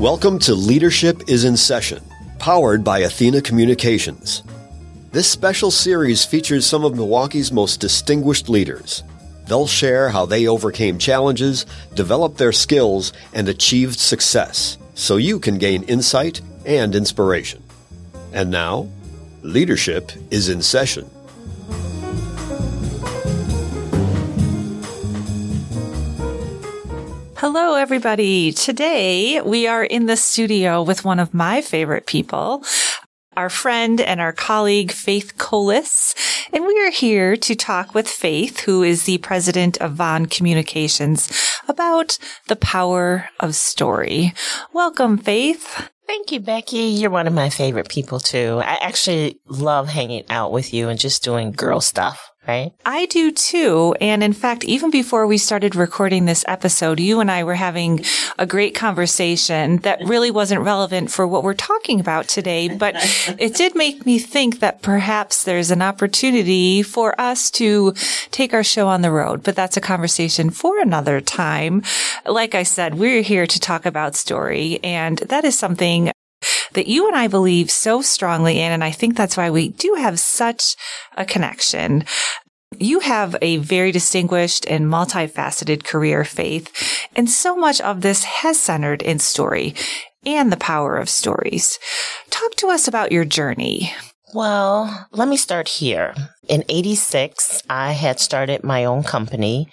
Welcome to Leadership is in Session, powered by Athena Communications. This special series features some of Milwaukee's most distinguished leaders. They'll share how they overcame challenges, developed their skills, and achieved success so you can gain insight and inspiration. And now, Leadership is in Session. Hello, everybody. Today we are in the studio with one of my favorite people, our friend and our colleague, Faithe Colas. And we are here to talk with Faithe, who is the president of Von Communications, about the power of story. Welcome, Faithe. Thank you, Becky. You're one of my favorite people too. I actually love hanging out with you and just doing girl stuff right? I do too. And in fact, even before we started recording this episode, you and I were having a great conversation that really wasn't relevant for what we're talking about today, but it did make me think that perhaps there's an opportunity for us to take our show on the road. But that's a conversation for another time. Like I said, we're here to talk about story, and that is something that you and I believe so strongly in. And I think that's why we do have such a connection. You have a very distinguished and multifaceted career, Faithe, and so much of this has centered in story and the power of stories. Talk to us about your journey. Well, let me start here. In 86, I had started my own company,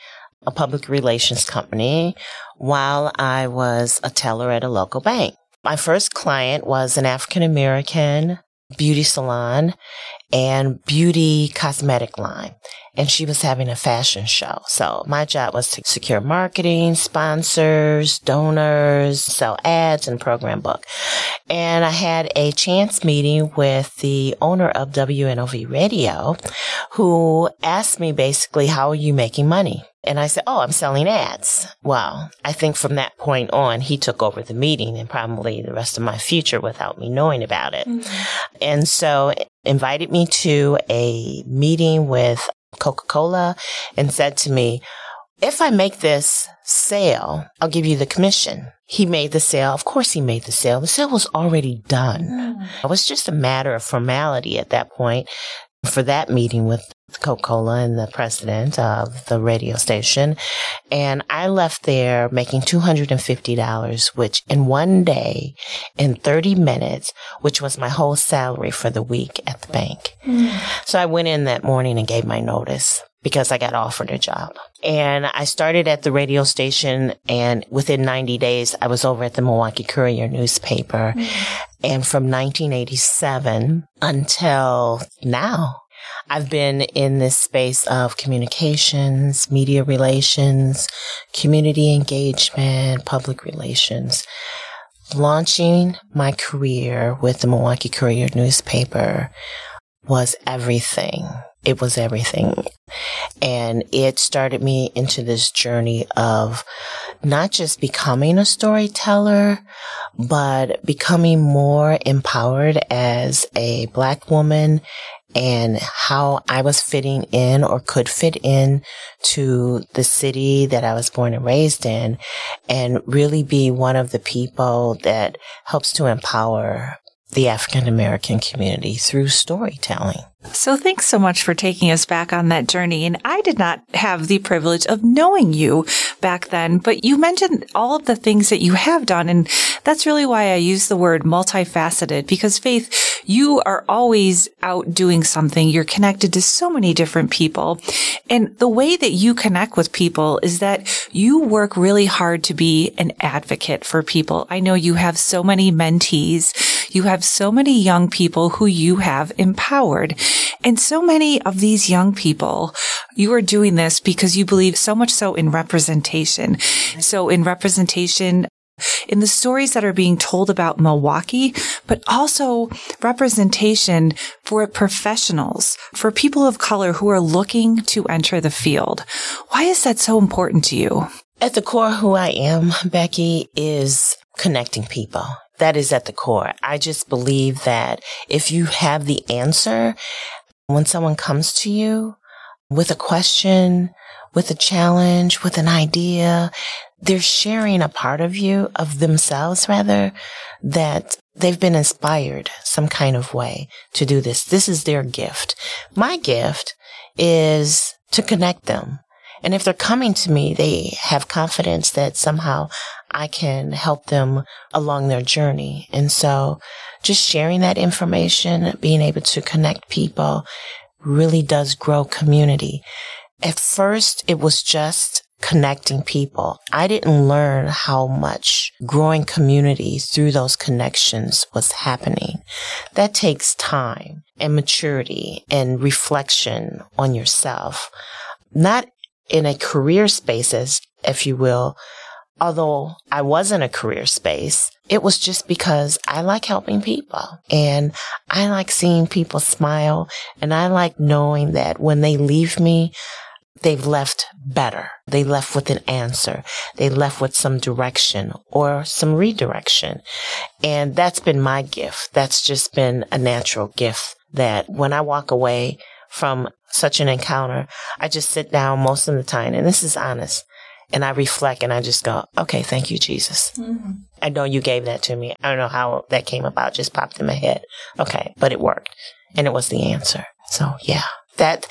a public relations company, while I was a teller at a local bank. My first client was an African American beauty salon and beauty cosmetic line. And she was having a fashion show. So my job was to secure marketing, sponsors, donors, sell ads and program book. And I had a chance meeting with the owner of WNOV radio who asked me basically, how are you making money? And I said, Oh, I'm selling ads. Well, I think from that point on, he took over the meeting and probably the rest of my future without me knowing about it. Mm-hmm. And so invited me to a meeting with Coca-Cola and said to me, if I make this sale, I'll give you the commission. He made the sale. Of course he made the sale. The sale was already done. Mm. It was just a matter of formality at that point for that meeting with Coca-Cola and the president of the radio station. And I left there making $250, which in one day, in 30 minutes, which was my whole salary for the week at the bank. Mm. So I went in that morning and gave my notice because I got offered a job. And I started at the radio station and within 90 days, I was over at the Milwaukee Courier newspaper. Mm. And from 1987 until now, I've been in this space of communications, media relations, community engagement, public relations. Launching my career with the Milwaukee Courier newspaper was everything. It was everything. And it started me into this journey of not just becoming a storyteller, but becoming more empowered as a black woman and how I was fitting in or could fit in to the city that I was born and raised in and really be one of the people that helps to empower the African American community through storytelling. So thanks so much for taking us back on that journey. And I did not have the privilege of knowing you back then, but you mentioned all of the things that you have done. And that's really why I use the word multifaceted because Faithe, you are always out doing something. You're connected to so many different people. And the way that you connect with people is that you work really hard to be an advocate for people. I know you have so many mentees. You have so many young people who you have empowered. And so many of these young people, you are doing this because you believe so much so in representation. So in representation in the stories that are being told about Milwaukee, but also representation for professionals, for people of color who are looking to enter the field. Why is that so important to you? At the core, who I am, Becky, is connecting people. That is at the core. I just believe that if you have the answer, when someone comes to you with a question, with a challenge, with an idea. They're sharing a part of you, of themselves rather, that they've been inspired some kind of way to do this. This is their gift. My gift is to connect them. And if they're coming to me, they have confidence that somehow I can help them along their journey. And so just sharing that information, being able to connect people really does grow community. At first, it was just connecting people. I didn't learn how much growing community through those connections was happening. That takes time and maturity and reflection on yourself. Not in a career space, as, if you will, although I was in a career space, it was just because I like helping people and I like seeing people smile and I like knowing that when they leave me, they've left better. They left with an answer. They left with some direction or some redirection. And that's been my gift. That's just been a natural gift that when I walk away from such an encounter, I just sit down most of the time. And this is honest. And I reflect and I just go, okay, thank you, Jesus. Mm-hmm. I know you gave that to me. I don't know how that came about, just popped in my head. Okay, but it worked. And it was the answer. So yeah, that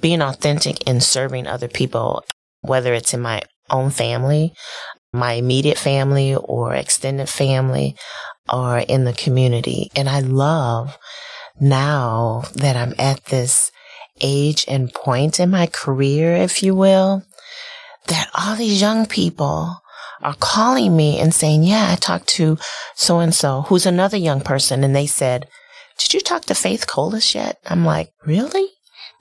being authentic in serving other people, whether it's in my own family, my immediate family or extended family or in the community. And I love now that I'm at this age and point in my career, if you will, that all these young people are calling me and saying, yeah, I talked to so and so, who's another young person. And they said, did you talk to Faithe Colas yet? I'm like, really?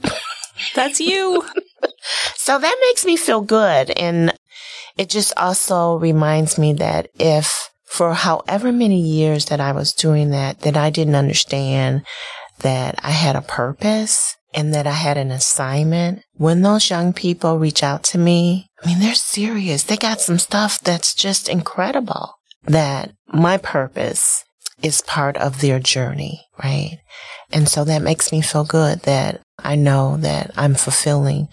That's you. so that makes me feel good. And it just also reminds me that if for however many years that I was doing that, that I didn't understand that I had a purpose and that I had an assignment. When those young people reach out to me, I mean, they're serious. They got some stuff that's just incredible that my purpose is part of their journey, right? And so that makes me feel good that I know that I'm fulfilling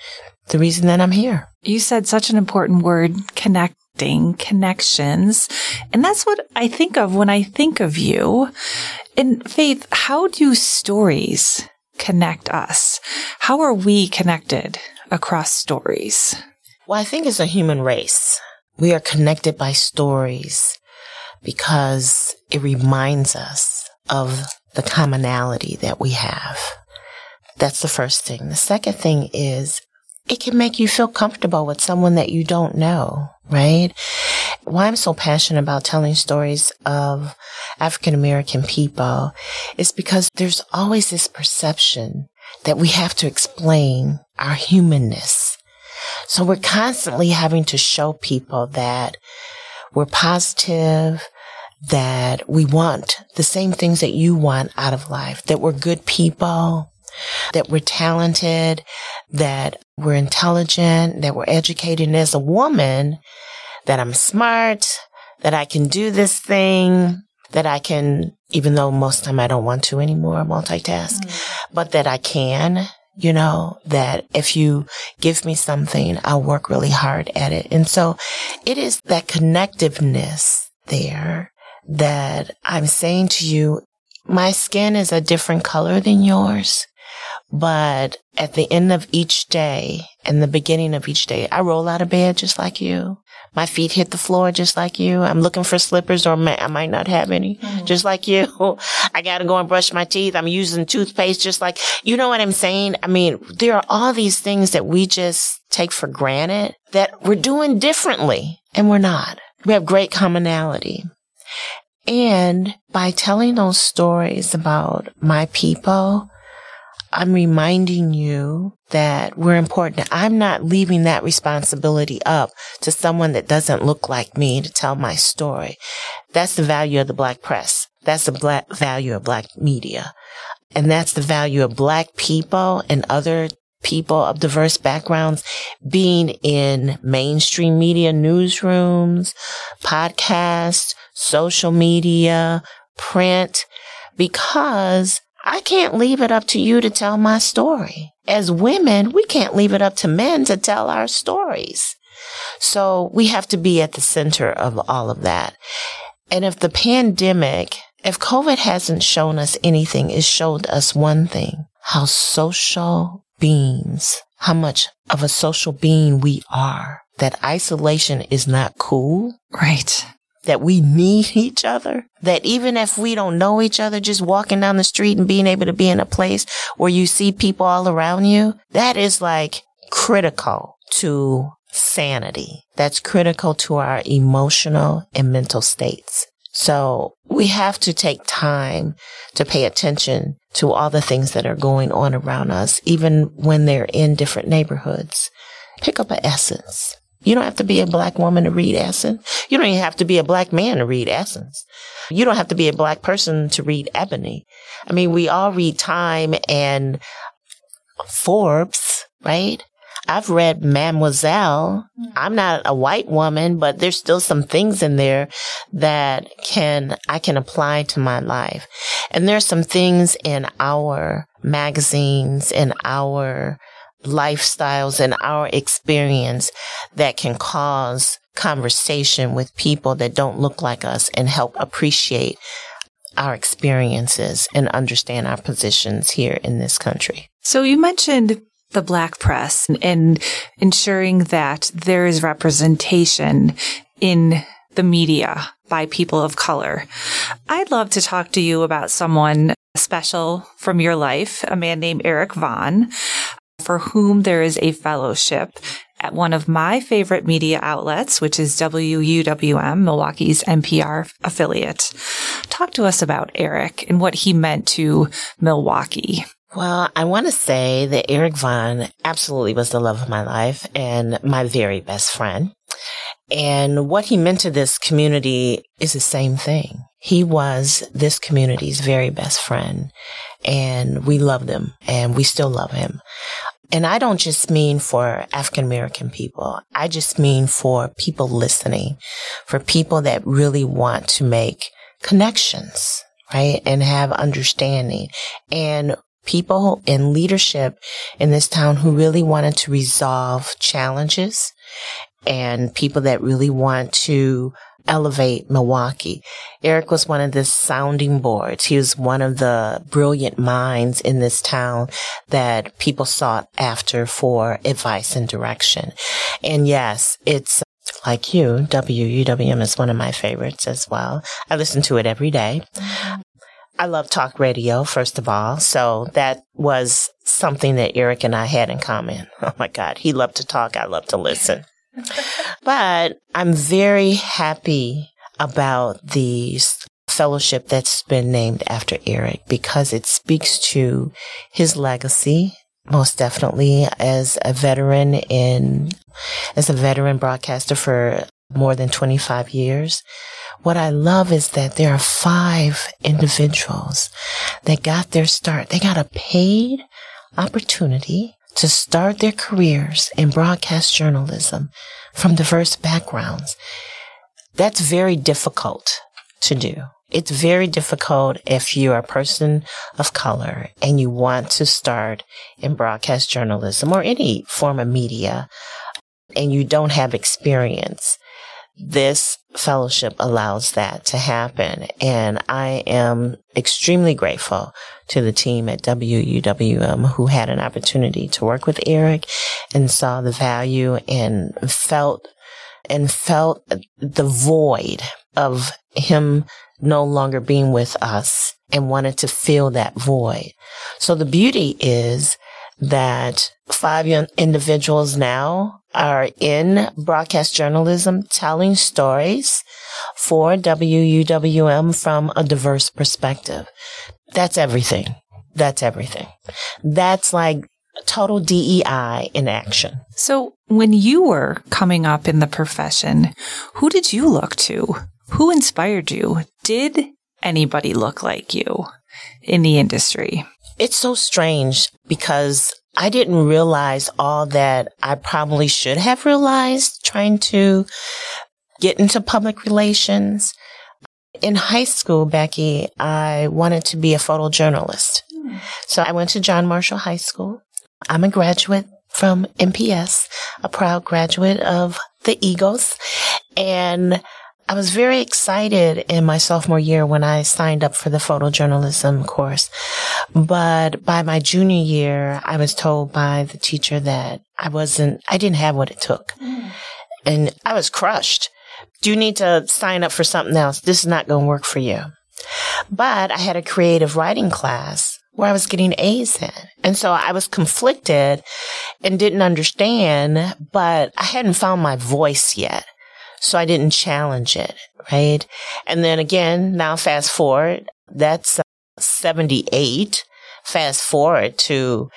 the reason that I'm here. You said such an important word, connecting, connections. And that's what I think of when I think of you. And Faithe, how do stories connect us? How are we connected across stories? Well, I think as a human race, we are connected by stories because it reminds us of the commonality that we have. That's the first thing. The second thing is it can make you feel comfortable with someone that you don't know, right? Why I'm so passionate about telling stories of African American people is because there's always this perception that we have to explain our humanness. So we're constantly having to show people that we're positive, that we want the same things that you want out of life, that we're good people, that we're talented, that we're intelligent, that we're educated. And as a woman, that I'm smart, that I can do this thing, that I can, even though most of the time I don't want to anymore, multitask, mm-hmm. but that I can, you know, that if you give me something, I'll work really hard at it. And so it is that connectiveness there that I'm saying to you, my skin is a different color than yours. But at the end of each day and the beginning of each day, I roll out of bed just like you. My feet hit the floor just like you. I'm looking for slippers or I might not have any, mm-hmm. just like you. I got to go and brush my teeth. I'm using toothpaste just like, you know what I'm saying? I mean, there are all these things that we just take for granted that we're doing differently and we're not. We have great commonality. And by telling those stories about my people, I'm reminding you that we're important. I'm not leaving that responsibility up to someone that doesn't look like me to tell my story. That's the value of the black press. That's the black value of black media. And that's the value of black people and other people of diverse backgrounds being in mainstream media newsrooms, podcasts, social media, print, because I can't leave it up to you to tell my story. as women, we can't leave it up to men to tell our stories. So we have to be at the center of all of that. And if the pandemic, if COVID hasn't shown us anything, it showed us one thing, how social beings, how much of a social being we are, that isolation is not cool. Right that we need each other. That even if we don't know each other, just walking down the street and being able to be in a place where you see people all around you, that is like critical to sanity. That's critical to our emotional and mental states. So we have to take time to pay attention to all the things that are going on around us, even when they're in different neighborhoods. Pick up an essence you don't have to be a black woman to read Essence. You don't even have to be a black man to read Essence. You don't have to be a black person to read Ebony. I mean, we all read Time and Forbes, right? I've read Mademoiselle. Mm-hmm. I'm not a white woman, but there's still some things in there that can, I can apply to my life. And there's some things in our magazines, in our lifestyles and our experience that can cause conversation with people that don't look like us and help appreciate our experiences and understand our positions here in this country. So you mentioned the black press and ensuring that there is representation in the media by people of color. I'd love to talk to you about someone special from your life, a man named Eric Von for whom there is a fellowship at one of my favorite media outlets, which is WUWM, Milwaukee's NPR affiliate. Talk to us about Eric and what he meant to Milwaukee. Well, I want to say that Eric Von absolutely was the love of my life and my very best friend. And what he meant to this community is the same thing. He was this community's very best friend and we loved him and we still love him. And I don't just mean for African American people. I just mean for people listening, for people that really want to make connections, right? And have understanding and people in leadership in this town who really wanted to resolve challenges and people that really want to elevate Milwaukee. Eric was one of the sounding boards. He was one of the brilliant minds in this town that people sought after for advice and direction. And yes, it's like you, WUWM is one of my favorites as well. I listen to it every day. I love talk radio, first of all. So that was something that Eric and I had in common. Oh my God. He loved to talk. I love to listen but I'm very happy about the fellowship that's been named after Eric because it speaks to his legacy most definitely as a veteran in as a veteran broadcaster for more than 25 years. What I love is that there are five individuals that got their start. They got a paid opportunity to start their careers in broadcast journalism from diverse backgrounds. That's very difficult to do. It's very difficult if you're a person of color and you want to start in broadcast journalism or any form of media and you don't have experience this fellowship allows that to happen. And I am extremely grateful to the team at WUWM who had an opportunity to work with Eric and saw the value and felt and felt the void of him no longer being with us and wanted to fill that void. So the beauty is that five young individuals now are in broadcast journalism telling stories for WUWM from a diverse perspective. That's everything. That's everything. That's like total DEI in action. So when you were coming up in the profession, who did you look to? Who inspired you? Did anybody look like you in the industry? It's so strange because I didn't realize all that I probably should have realized trying to get into public relations. In high school, Becky, I wanted to be a photojournalist. So I went to John Marshall High School. I'm a graduate from MPS, a proud graduate of the Eagles. And I was very excited in my sophomore year when I signed up for the photojournalism course. But by my junior year, I was told by the teacher that I wasn't, I didn't have what it took. Mm. And I was crushed. Do you need to sign up for something else? This is not going to work for you. But I had a creative writing class where I was getting A's in. And so I was conflicted and didn't understand, but I hadn't found my voice yet. So I didn't challenge it, right? And then again, now fast forward, that's uh, 78. Fast forward to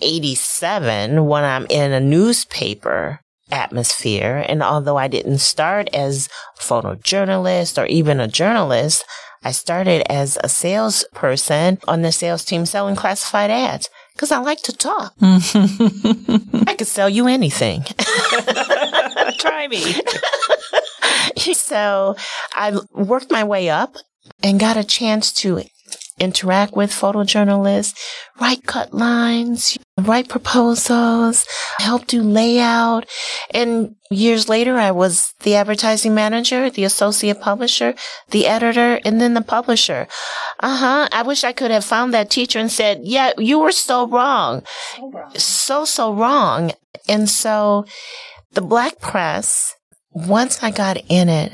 87 when I'm in a newspaper atmosphere. And although I didn't start as a photojournalist or even a journalist, I started as a salesperson on the sales team selling classified ads because I like to talk. I could sell you anything. Try me. so I worked my way up and got a chance to interact with photojournalists, write cut lines, write proposals, help do layout. And years later, I was the advertising manager, the associate publisher, the editor, and then the publisher. Uh huh. I wish I could have found that teacher and said, yeah, you were so wrong. So, wrong. so, so wrong. And so the black press once I got in it,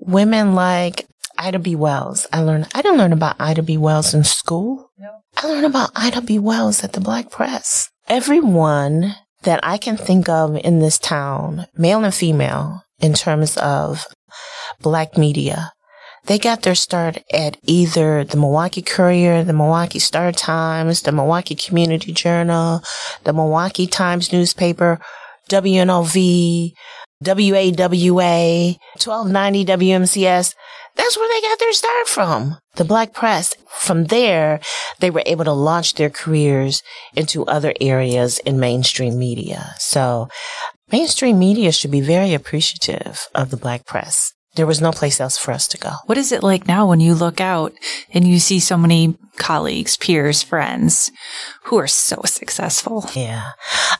women like Ida B. Wells, I learned, I didn't learn about Ida B. Wells in school. No. I learned about Ida B. Wells at the Black Press. Everyone that I can think of in this town, male and female, in terms of black media, they got their start at either the Milwaukee Courier, the Milwaukee Star Times, the Milwaukee Community Journal, the Milwaukee Times newspaper, WNOV, WAWA, 1290 WMCS. That's where they got their start from. The black press. From there, they were able to launch their careers into other areas in mainstream media. So mainstream media should be very appreciative of the black press. There was no place else for us to go. What is it like now when you look out and you see so many colleagues, peers, friends who are so successful? Yeah.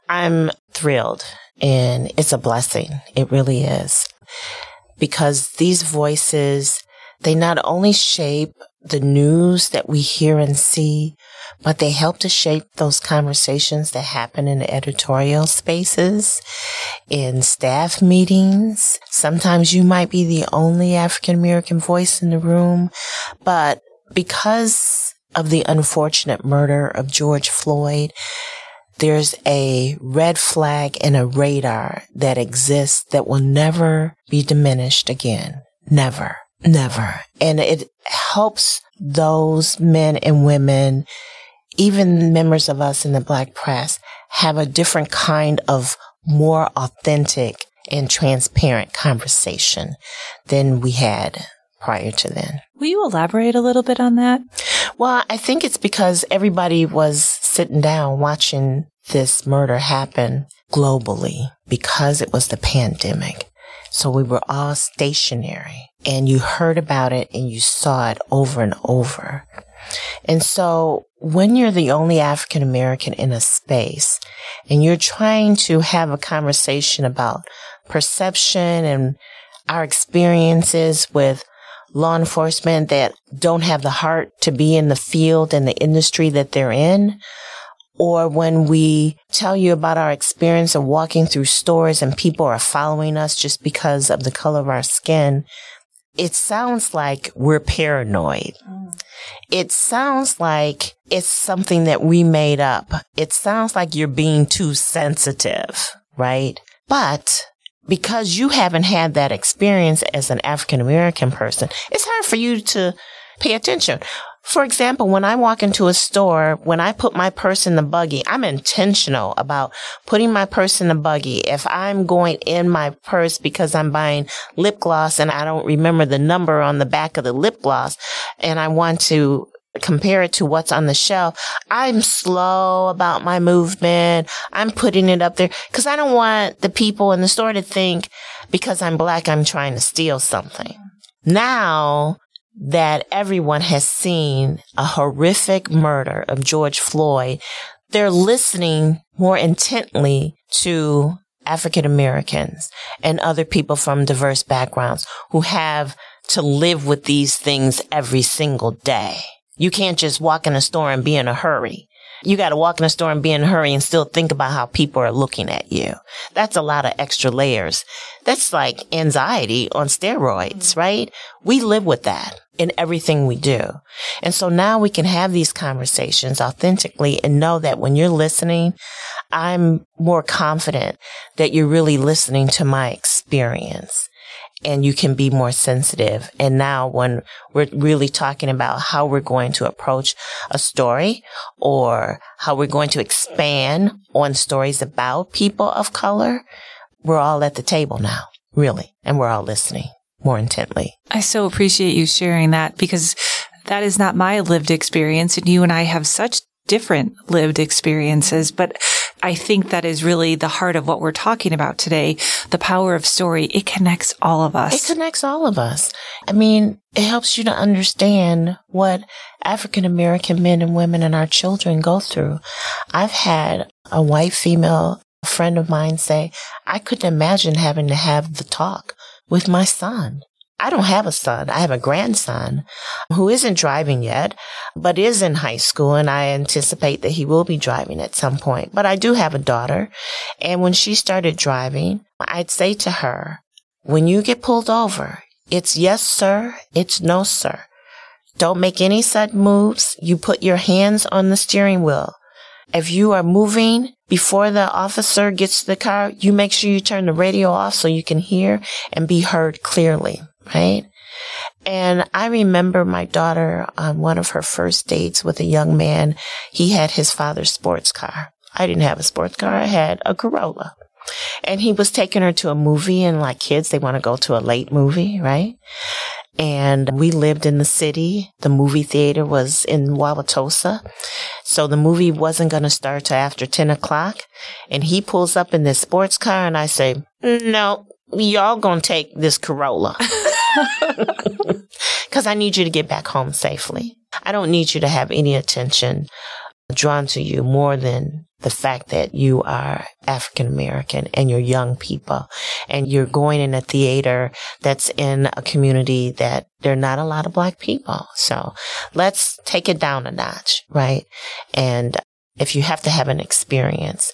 I'm thrilled and it's a blessing. It really is. Because these voices, they not only shape the news that we hear and see, but they help to shape those conversations that happen in the editorial spaces, in staff meetings. Sometimes you might be the only African American voice in the room, but because of the unfortunate murder of George Floyd, there's a red flag and a radar that exists that will never be diminished again. Never, never. And it helps those men and women, even members of us in the black press, have a different kind of more authentic and transparent conversation than we had prior to then. Will you elaborate a little bit on that? Well, I think it's because everybody was sitting down watching this murder happen globally because it was the pandemic. So we were all stationary and you heard about it and you saw it over and over. And so when you're the only African American in a space and you're trying to have a conversation about perception and our experiences with law enforcement that don't have the heart to be in the field and the industry that they're in, or when we tell you about our experience of walking through stores and people are following us just because of the color of our skin, it sounds like we're paranoid. Mm. It sounds like it's something that we made up. It sounds like you're being too sensitive, right? But because you haven't had that experience as an African American person, it's hard for you to pay attention. For example, when I walk into a store, when I put my purse in the buggy, I'm intentional about putting my purse in the buggy. If I'm going in my purse because I'm buying lip gloss and I don't remember the number on the back of the lip gloss and I want to compare it to what's on the shelf, I'm slow about my movement. I'm putting it up there because I don't want the people in the store to think because I'm black, I'm trying to steal something. Now that everyone has seen a horrific murder of George Floyd, they're listening more intently to African Americans and other people from diverse backgrounds who have to live with these things every single day. You can't just walk in a store and be in a hurry. You got to walk in a store and be in a hurry and still think about how people are looking at you. That's a lot of extra layers. That's like anxiety on steroids, mm-hmm. right? We live with that in everything we do. And so now we can have these conversations authentically and know that when you're listening, I'm more confident that you're really listening to my experience and you can be more sensitive. And now when we're really talking about how we're going to approach a story or how we're going to expand on stories about people of color, we're all at the table now, really, and we're all listening more intently. I so appreciate you sharing that because that is not my lived experience and you and I have such different lived experiences, but I think that is really the heart of what we're talking about today. The power of story. It connects all of us. It connects all of us. I mean, it helps you to understand what African American men and women and our children go through. I've had a white female friend of mine say, I couldn't imagine having to have the talk with my son. I don't have a son. I have a grandson who isn't driving yet, but is in high school and I anticipate that he will be driving at some point. But I do have a daughter. And when she started driving, I'd say to her, when you get pulled over, it's yes, sir. It's no, sir. Don't make any sudden moves. You put your hands on the steering wheel. If you are moving before the officer gets to the car, you make sure you turn the radio off so you can hear and be heard clearly right? And I remember my daughter on one of her first dates with a young man. He had his father's sports car. I didn't have a sports car. I had a Corolla. And he was taking her to a movie and like kids, they want to go to a late movie, right? And we lived in the city. The movie theater was in Wauwatosa. So the movie wasn't going to start till after 10 o'clock. And he pulls up in this sports car and I say, no, y'all gonna take this Corolla. Cause I need you to get back home safely. I don't need you to have any attention drawn to you more than the fact that you are African American and you're young people and you're going in a theater that's in a community that there are not a lot of black people. So let's take it down a notch, right? And if you have to have an experience,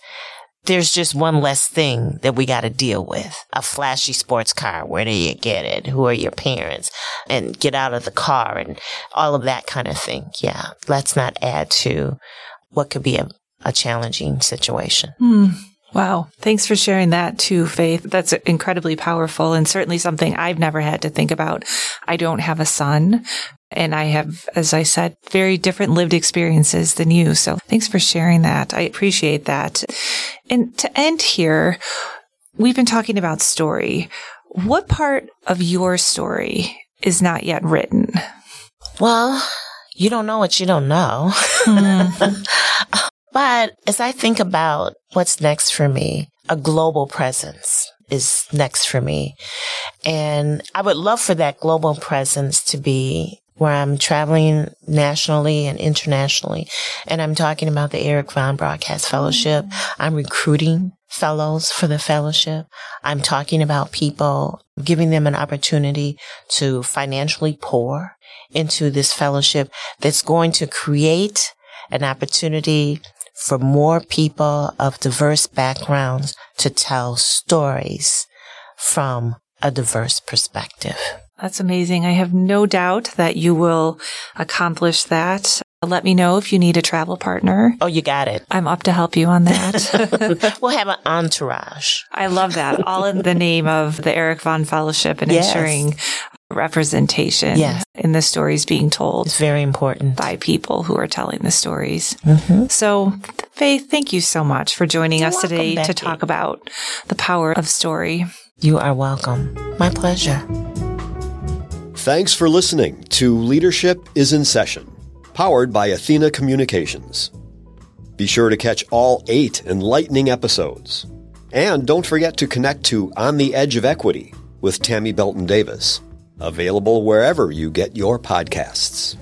there's just one less thing that we got to deal with. A flashy sports car. Where do you get it? Who are your parents? And get out of the car and all of that kind of thing. Yeah. Let's not add to what could be a, a challenging situation. Hmm. Wow. Thanks for sharing that too, Faithe. That's incredibly powerful and certainly something I've never had to think about. I don't have a son and I have, as I said, very different lived experiences than you. So thanks for sharing that. I appreciate that. And to end here, we've been talking about story. What part of your story is not yet written? Well, you don't know what you don't know. Mm. But as I think about what's next for me, a global presence is next for me. And I would love for that global presence to be where I'm traveling nationally and internationally. And I'm talking about the Eric Von Broadcast Fellowship. Mm-hmm. I'm recruiting fellows for the fellowship. I'm talking about people, giving them an opportunity to financially pour into this fellowship that's going to create an opportunity for more people of diverse backgrounds to tell stories from a diverse perspective. That's amazing. I have no doubt that you will accomplish that. Let me know if you need a travel partner. Oh, you got it. I'm up to help you on that. we'll have an entourage. I love that. All in the name of the Eric Von Fellowship and yes. ensuring representation yes. in the stories being told. It's very important by people who are telling the stories. Mm-hmm. So, Faithe, thank you so much for joining You're us welcome, today Becky. to talk about the power of story. You are welcome. My pleasure. Thanks for listening to Leadership is in Session, powered by Athena Communications. Be sure to catch all eight enlightening episodes. And don't forget to connect to On the Edge of Equity with Tammy Belton Davis available wherever you get your podcasts.